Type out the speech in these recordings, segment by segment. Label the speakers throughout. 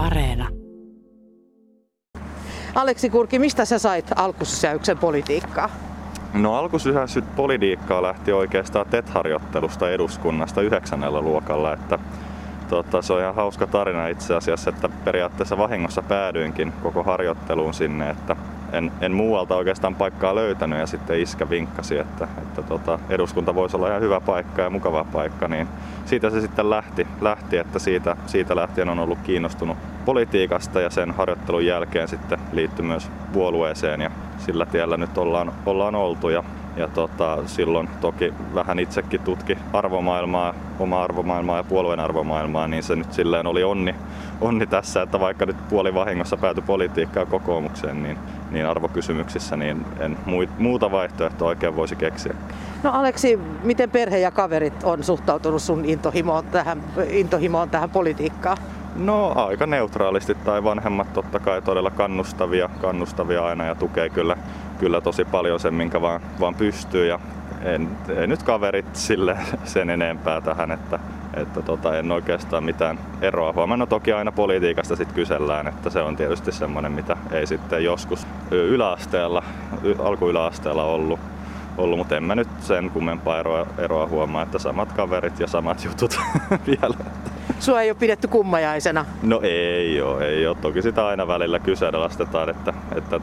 Speaker 1: Areena.
Speaker 2: Aleksi Kurki, mistä sä sait alkusysäyksen politiikkaa?
Speaker 3: No alkusysäysyt politiikkaa lähti oikeastaan TET-harjoittelusta eduskunnasta yhdeksännellä luokalla, että tota, se on ihan hauska tarina itse asiassa, että periaatteessa vahingossa päädyinkin koko harjoitteluun sinne, että en, en muualta oikeastaan paikkaa löytänyt ja sitten iskä vinkkasi, että, että tota, eduskunta voisi olla ihan hyvä paikka ja mukava paikka, niin siitä se sitten lähti, lähti että siitä, siitä lähtien on ollut kiinnostunut politiikasta ja sen harjoittelun jälkeen sitten liittyi myös puolueeseen ja sillä tiellä nyt ollaan, ollaan oltu ja, ja tota, silloin toki vähän itsekin tutki arvomaailmaa, oma arvomaailmaa ja puolueen arvomaailmaa, niin se nyt silleen oli onni, onni tässä, että vaikka nyt puoli vahingossa päätyi politiikkaan kokoomukseen, niin, niin arvokysymyksissä niin en muuta vaihtoehtoa oikein voisi keksiä.
Speaker 2: No Aleksi, miten perhe ja kaverit on suhtautunut sun intohimoon tähän, intohimoon tähän politiikkaan?
Speaker 3: No aika neutraalisti tai vanhemmat totta kai todella kannustavia, kannustavia aina ja tukee kyllä, kyllä tosi paljon sen, minkä vaan, vaan pystyy ja en, ei nyt kaverit sille sen enempää tähän, että, että tota, en oikeastaan mitään eroa huomaa. No toki aina politiikasta sitten kysellään, että se on tietysti semmoinen, mitä ei sitten joskus yläasteella, alkuyläasteella ollut, ollut, mutta en mä nyt sen kummempaa eroa, eroa huomaa, että samat kaverit ja samat jutut vielä.
Speaker 2: Sua ei ole pidetty kummajaisena?
Speaker 3: No ei ole, ei ole. Toki sitä aina välillä kyseenalaistetaan, että, että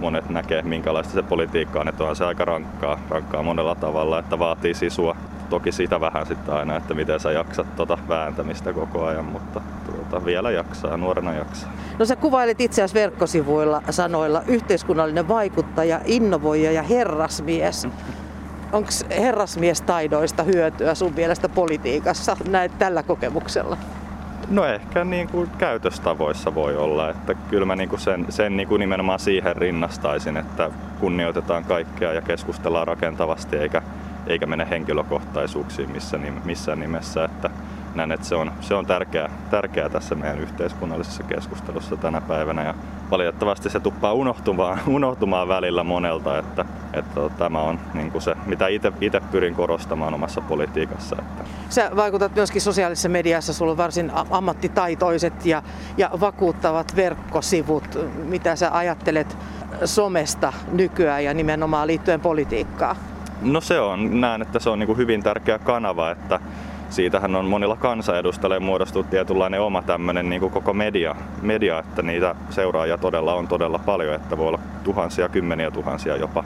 Speaker 3: monet näkee minkälaista se politiikka on, että on se aika rankkaa, rankkaa monella tavalla, että vaatii sisua. Toki sitä vähän sitten aina, että miten sä jaksat tuota vääntämistä koko ajan, mutta tuota, vielä jaksaa, nuorena jaksaa.
Speaker 2: No sä kuvailit itse asiassa verkkosivuilla sanoilla yhteiskunnallinen vaikuttaja, innovoija ja herrasmies. Onko herrasmiestaidoista hyötyä sun mielestä politiikassa näet tällä kokemuksella?
Speaker 3: No ehkä niin kuin käytöstavoissa voi olla, että kyllä mä niin kuin sen, sen niin kuin nimenomaan siihen rinnastaisin, että kunnioitetaan kaikkea ja keskustellaan rakentavasti eikä, eikä mene henkilökohtaisuuksiin missä, missään nimessä, että näen, että se on, se on tärkeää, tärkeää tässä meidän yhteiskunnallisessa keskustelussa tänä päivänä ja valitettavasti se tuppaa unohtumaan, unohtumaan välillä monelta, että, että tämä on niin kuin se, mitä itse pyrin korostamaan omassa politiikassa. Että.
Speaker 2: Sä vaikutat myöskin sosiaalisessa mediassa, sulla on varsin ammattitaitoiset ja, ja vakuuttavat verkkosivut. Mitä sä ajattelet somesta nykyään ja nimenomaan liittyen politiikkaan?
Speaker 3: No se on, näen, että se on niin kuin hyvin tärkeä kanava, että siitähän on monilla kansanedustajilla muodostunut tietynlainen oma tämmöinen niin kuin koko media, media, että niitä seuraajia todella on todella paljon, että voi olla tuhansia, kymmeniä tuhansia jopa.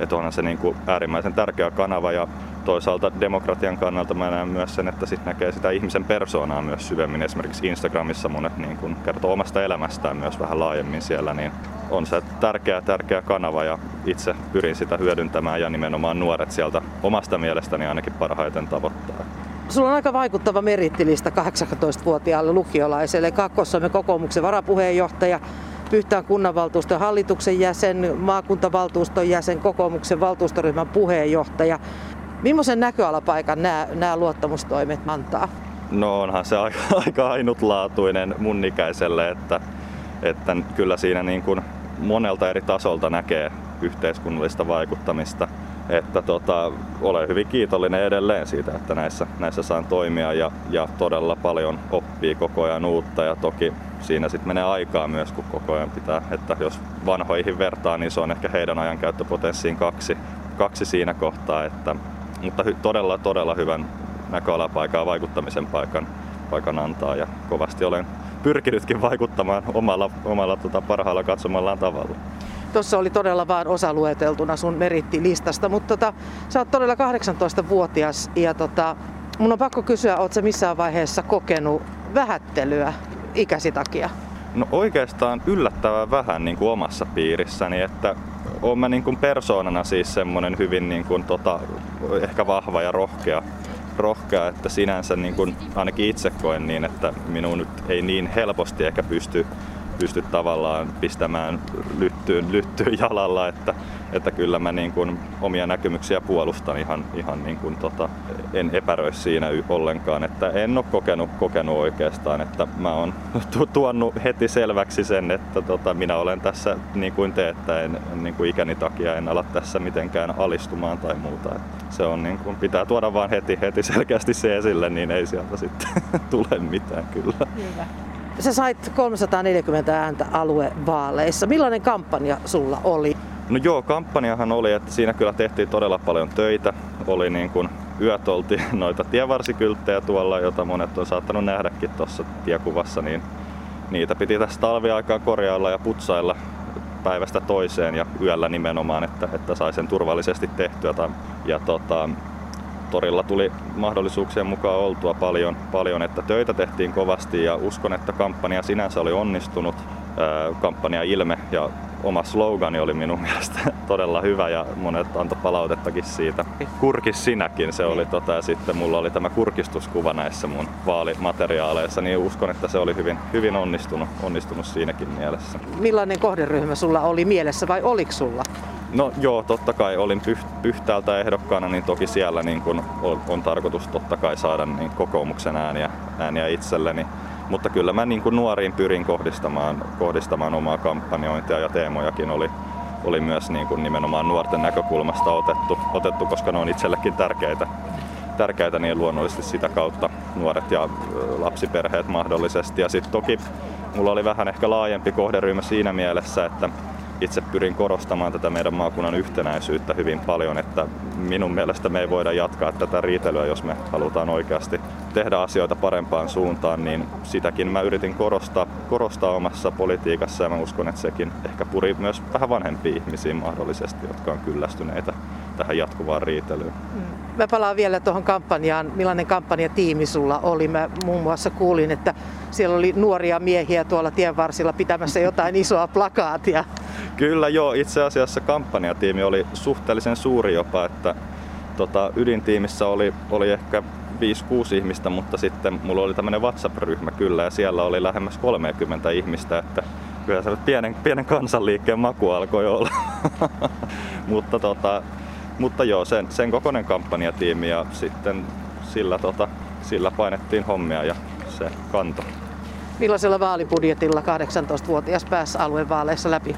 Speaker 3: Että onhan se niin kuin äärimmäisen tärkeä kanava ja toisaalta demokratian kannalta mä näen myös sen, että sit näkee sitä ihmisen persoonaa myös syvemmin. Esimerkiksi Instagramissa monet niin kun kertoo omasta elämästään myös vähän laajemmin siellä, niin on se tärkeä, tärkeä kanava ja itse pyrin sitä hyödyntämään ja nimenomaan nuoret sieltä omasta mielestäni ainakin parhaiten tavoittaa.
Speaker 2: Sulla on aika vaikuttava merittilista 18-vuotiaalle lukiolaiselle. kaakkois kokoomuksen varapuheenjohtaja, Pyhtään kunnanvaltuuston hallituksen jäsen, maakuntavaltuuston jäsen, kokoomuksen valtuustoryhmän puheenjohtaja. Millaisen näköalapaikan nämä, nämä luottamustoimet antaa?
Speaker 3: No onhan se aika, aika ainutlaatuinen mun ikäiselle, että, että kyllä siinä niin kuin monelta eri tasolta näkee yhteiskunnallista vaikuttamista että tota, olen hyvin kiitollinen edelleen siitä, että näissä, näissä saan toimia ja, ja todella paljon oppii koko ajan uutta ja toki siinä sitten menee aikaa myös, kun koko ajan pitää, että jos vanhoihin vertaa, niin se on ehkä heidän ajankäyttöpotenssiin kaksi, kaksi siinä kohtaa, että, mutta hy, todella, todella hyvän näköalapaikan vaikuttamisen paikan, paikan antaa ja kovasti olen pyrkinytkin vaikuttamaan omalla, omalla tota, parhaalla katsomallaan tavalla.
Speaker 2: Tuossa oli todella vain osa lueteltuna sun merittilistasta, mutta tota, sä oot todella 18-vuotias ja tota, mun on pakko kysyä, oot sä missään vaiheessa kokenut vähättelyä ikäsi takia?
Speaker 3: No oikeastaan yllättävän vähän niin kuin omassa piirissäni, että olen mä niin kuin persoonana siis semmoinen hyvin niin kuin, tota, ehkä vahva ja rohkea, rohkea että sinänsä niin kuin, ainakin itse koen niin, että minun nyt ei niin helposti ehkä pysty pysty tavallaan pistämään lyttyyn, lyttyyn jalalla, että, että kyllä mä niin kuin omia näkemyksiä puolustan ihan, ihan niin kuin tota, en epäröi siinä ollenkaan, että en ole kokenut, kokenut oikeastaan, että mä oon tuonut heti selväksi sen, että tota, minä olen tässä niin kuin te, että en, niin kuin ikäni takia en ala tässä mitenkään alistumaan tai muuta. Että se on niin kuin, pitää tuoda vaan heti, heti selkeästi se esille, niin ei sieltä sitten tule mitään kyllä. Hyvä.
Speaker 2: Sä sait 340 ääntä aluevaaleissa. Millainen kampanja sulla oli?
Speaker 3: No joo, kampanjahan oli, että siinä kyllä tehtiin todella paljon töitä. Oli niin kuin yöt oltiin noita tievarsikylttejä tuolla, jota monet on saattanut nähdäkin tuossa tiekuvassa, niin niitä piti tässä talviaikaa korjailla ja putsailla päivästä toiseen ja yöllä nimenomaan, että, että sai sen turvallisesti tehtyä. Ja tota, torilla tuli mahdollisuuksien mukaan oltua paljon, paljon, että töitä tehtiin kovasti ja uskon, että kampanja sinänsä oli onnistunut. Kampanja Ilme ja oma slogani oli minun mielestä todella hyvä ja monet antoi palautettakin siitä. Kurkis sinäkin se oli tota, ja sitten mulla oli tämä kurkistuskuva näissä mun vaalimateriaaleissa, niin uskon, että se oli hyvin, hyvin onnistunut, onnistunut siinäkin mielessä.
Speaker 2: Millainen kohderyhmä sulla oli mielessä vai oliko sulla?
Speaker 3: No joo, totta kai olin pyht- pyhtäältä ehdokkaana, niin toki siellä niin kun on, on tarkoitus totta kai saada niin kokoomuksen ääniä, ääniä itselleni. Mutta kyllä mä niin kuin nuoriin pyrin kohdistamaan, kohdistamaan omaa kampanjointia ja teemojakin oli, oli myös niin kuin nimenomaan nuorten näkökulmasta otettu, otettu, koska ne on itsellekin tärkeitä, tärkeitä niin luonnollisesti sitä kautta nuoret ja lapsiperheet mahdollisesti. Ja sitten toki mulla oli vähän ehkä laajempi kohderyhmä siinä mielessä, että itse pyrin korostamaan tätä meidän maakunnan yhtenäisyyttä hyvin paljon, että minun mielestä me ei voida jatkaa tätä riitelyä, jos me halutaan oikeasti tehdä asioita parempaan suuntaan, niin sitäkin mä yritin korostaa, korostaa omassa politiikassa ja mä uskon, että sekin ehkä puri myös vähän vanhempiin ihmisiin mahdollisesti, jotka on kyllästyneitä tähän jatkuvaan riitelyyn. Mm.
Speaker 2: Mä palaan vielä tuohon kampanjaan. Millainen kampanjatiimi sulla oli? Mä muun muassa kuulin, että siellä oli nuoria miehiä tuolla tien varsilla pitämässä jotain isoa plakaatia.
Speaker 3: Kyllä joo, itse asiassa kampanjatiimi oli suhteellisen suuri jopa, että tota, ydintiimissä oli, oli ehkä 5-6 ihmistä, mutta sitten mulla oli tämmöinen WhatsApp-ryhmä kyllä ja siellä oli lähemmäs 30 ihmistä, että kyllä se pienen, pienen kansanliikkeen maku alkoi olla. mutta, tota, mutta joo, sen, sen kokoinen kampanjatiimi ja sitten sillä, tota, sillä painettiin hommia ja se kanto.
Speaker 2: Millaisella vaalibudjetilla 18-vuotias pääsi aluevaaleissa läpi?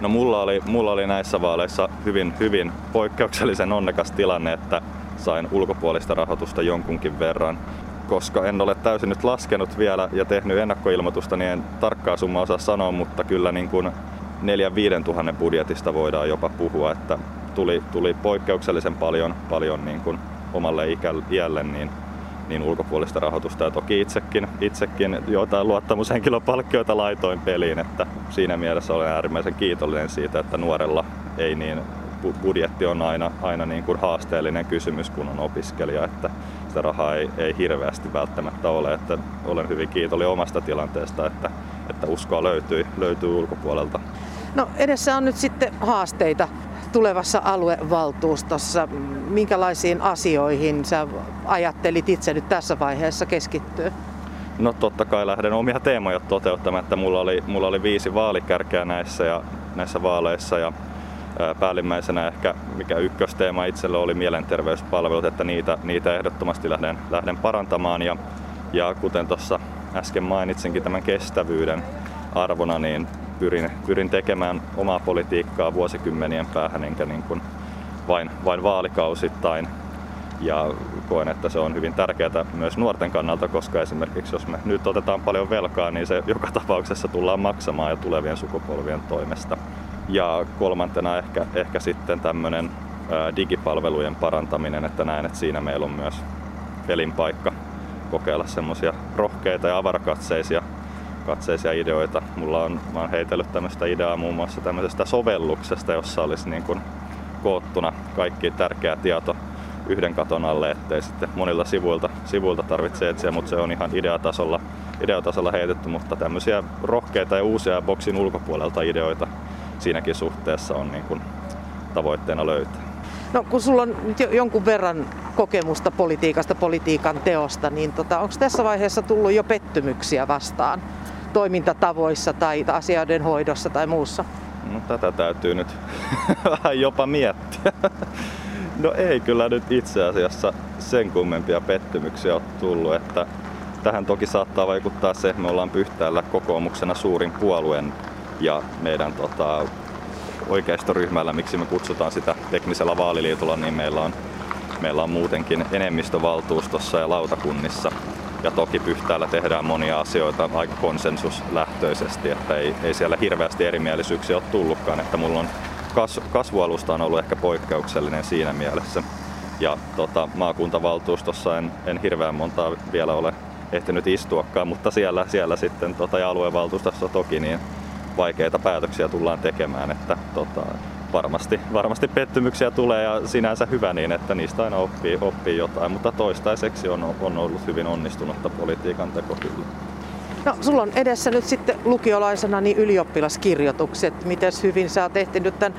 Speaker 3: No mulla oli, mulla oli näissä vaaleissa hyvin, hyvin poikkeuksellisen onnekas tilanne, että sain ulkopuolista rahoitusta jonkunkin verran. Koska en ole täysin nyt laskenut vielä ja tehnyt ennakkoilmoitusta, niin en tarkkaa summa osaa sanoa, mutta kyllä niin kuin 4-5 tuhannen budjetista voidaan jopa puhua, että tuli, tuli poikkeuksellisen paljon, paljon niin kuin omalle iälle, niin niin ulkopuolista rahoitusta. Ja toki itsekin, itsekin joitain luottamushenkilöpalkkioita laitoin peliin, että siinä mielessä olen äärimmäisen kiitollinen siitä, että nuorella ei niin budjetti on aina, aina niin kuin haasteellinen kysymys, kun on opiskelija, että sitä rahaa ei, ei hirveästi välttämättä ole. Että olen hyvin kiitollinen omasta tilanteesta, että, että uskoa löytyy, löytyy ulkopuolelta.
Speaker 2: No edessä on nyt sitten haasteita tulevassa aluevaltuustossa. Minkälaisiin asioihin sä ajattelit itse nyt tässä vaiheessa keskittyä?
Speaker 3: No totta kai lähden omia teemoja toteuttamaan, että mulla oli, mulla oli viisi vaalikärkeä näissä, ja, näissä vaaleissa ja päällimmäisenä ehkä mikä ykkösteema itselle oli mielenterveyspalvelut, että niitä, niitä ehdottomasti lähden, lähden parantamaan ja, ja kuten tuossa äsken mainitsinkin tämän kestävyyden arvona, niin pyrin, pyrin tekemään omaa politiikkaa vuosikymmenien päähän, enkä niin kuin vain, vain vaalikausittain. Ja koen, että se on hyvin tärkeää myös nuorten kannalta, koska esimerkiksi jos me nyt otetaan paljon velkaa, niin se joka tapauksessa tullaan maksamaan ja tulevien sukupolvien toimesta. Ja kolmantena ehkä, ehkä sitten tämmöinen digipalvelujen parantaminen, että näen, että siinä meillä on myös pelin paikka kokeilla semmoisia rohkeita ja avarakatseisia katseisia ideoita. Mulla on, mä oon heitellyt tämmöistä ideaa muun muassa tämmöisestä sovelluksesta, jossa olisi niin kuin koottuna kaikki tärkeä tieto yhden katon alle, ettei sitten monilla sivuilta, sivuilta tarvitse etsiä, mutta se on ihan ideatasolla, ideatasolla heitetty, mutta tämmöisiä rohkeita ja uusia boksin ulkopuolelta ideoita siinäkin suhteessa on niin kuin tavoitteena löytää.
Speaker 2: No kun sulla on jonkun verran kokemusta politiikasta, politiikan teosta, niin tota, onko tässä vaiheessa tullut jo pettymyksiä vastaan? toimintatavoissa tai asioiden hoidossa tai muussa?
Speaker 3: No tätä täytyy nyt vähän jopa miettiä. No ei kyllä nyt itse asiassa sen kummempia pettymyksiä ole tullut, että tähän toki saattaa vaikuttaa se, että me ollaan Pyhtäällä kokoomuksena suurin puolueen ja meidän tota, oikeistoryhmällä, miksi me kutsutaan sitä teknisellä vaaliliitolla, niin meillä on, meillä on muutenkin enemmistövaltuustossa ja lautakunnissa. Ja toki Pyhtäällä tehdään monia asioita aika konsensuslähtöisesti, että ei, ei siellä hirveästi erimielisyyksiä ole tullutkaan. Että mulla on kas, kasvualusta on ollut ehkä poikkeuksellinen siinä mielessä. Ja tota, maakuntavaltuustossa en, en hirveän montaa vielä ole ehtinyt istuakaan, mutta siellä, siellä sitten tota, ja aluevaltuustossa toki niin vaikeita päätöksiä tullaan tekemään, että tota, varmasti, varmasti pettymyksiä tulee ja sinänsä hyvä niin, että niistä aina oppii, oppii jotain, mutta toistaiseksi on, on ollut hyvin onnistunutta politiikan teko kyllä.
Speaker 2: No, sulla on edessä nyt sitten lukiolaisena niin ylioppilaskirjoitukset. Miten hyvin sä oot ehtinyt tämän,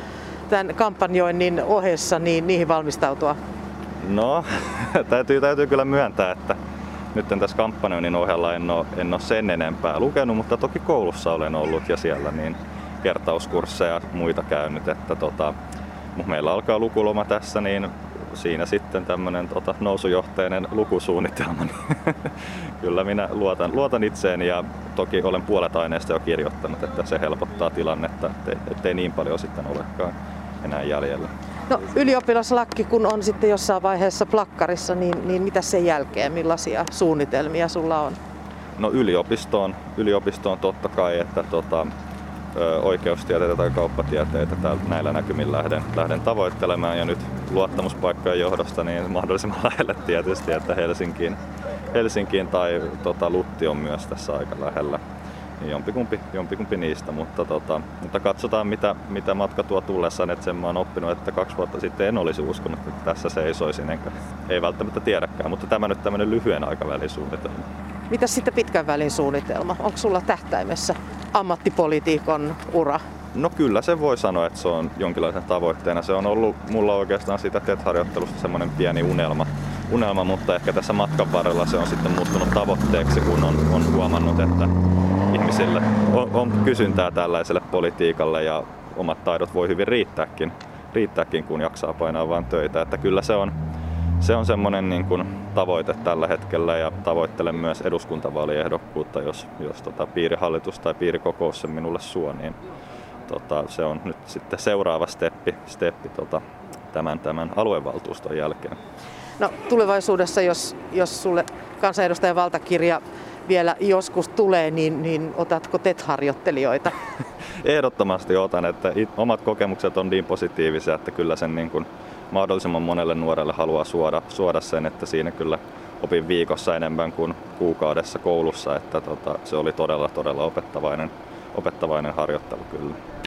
Speaker 2: tämän kampanjoinnin ohessa niin niihin valmistautua?
Speaker 3: No, täytyy, täytyy kyllä myöntää, että nyt tässä kampanjoinnin ohella en ole, en ole sen enempää lukenut, mutta toki koulussa olen ollut ja siellä niin kertauskursseja ja muita käynyt, että tota, meillä alkaa lukuloma tässä, niin siinä sitten tämmöinen tota, nousujohteinen lukusuunnitelma. Niin kyllä minä luotan, luotan itseen ja toki olen puolet aineesta jo kirjoittanut, että se helpottaa tilannetta, ettei, ettei niin paljon sitten olekaan enää jäljellä.
Speaker 2: No ylioppilaslakki, kun on sitten jossain vaiheessa plakkarissa, niin, niin mitä sen jälkeen, millaisia suunnitelmia sulla on?
Speaker 3: No yliopistoon, yliopistoon totta kai, että tota, oikeustieteitä tai kauppatieteitä näillä näkymin lähden, lähden tavoittelemaan ja nyt luottamuspaikkojen johdosta niin mahdollisimman lähelle tietysti, että Helsinkiin, Helsinkiin tai tota, Lutti on myös tässä aika lähellä. Niin jompikumpi, jompikumpi niistä, mutta, tota, mutta katsotaan mitä, mitä matka tuo tullessaan, että sen mä oon oppinut, että kaksi vuotta sitten en olisi uskonut, että tässä seisoisin, enkä ei välttämättä tiedäkään, mutta tämä nyt tämmöinen lyhyen aikavälin suunnitelma.
Speaker 2: Mitä sitten pitkän välin suunnitelma? Onko sulla tähtäimessä ammattipolitiikon ura?
Speaker 3: No kyllä se voi sanoa, että se on jonkinlaisen tavoitteena. Se on ollut mulla oikeastaan siitä TET-harjoittelusta semmoinen pieni unelma, unelma, mutta ehkä tässä matkan varrella se on sitten muuttunut tavoitteeksi, kun on, on huomannut, että ihmisille on, on kysyntää tällaiselle politiikalle ja omat taidot voi hyvin riittääkin, riittääkin kun jaksaa painaa vain töitä. Että kyllä se on, se on semmoinen niin kuin tavoite tällä hetkellä ja tavoittelen myös eduskuntavaaliehdokkuutta, jos, jos tota piirihallitus tai piirikokous sen minulle suo, niin tota, se on nyt sitten seuraava steppi, steppi tota, tämän, tämän aluevaltuuston jälkeen.
Speaker 2: No tulevaisuudessa, jos, jos sulle kansanedustajan valtakirja vielä joskus tulee, niin, niin otatko TET-harjoittelijoita?
Speaker 3: Ehdottomasti otan, että omat kokemukset on niin positiivisia, että kyllä sen niin kuin mahdollisimman monelle nuorelle haluaa suoda, suoda sen, että siinä kyllä opin viikossa enemmän kuin kuukaudessa koulussa, että tota, se oli todella todella opettavainen, opettavainen harjoittelu kyllä.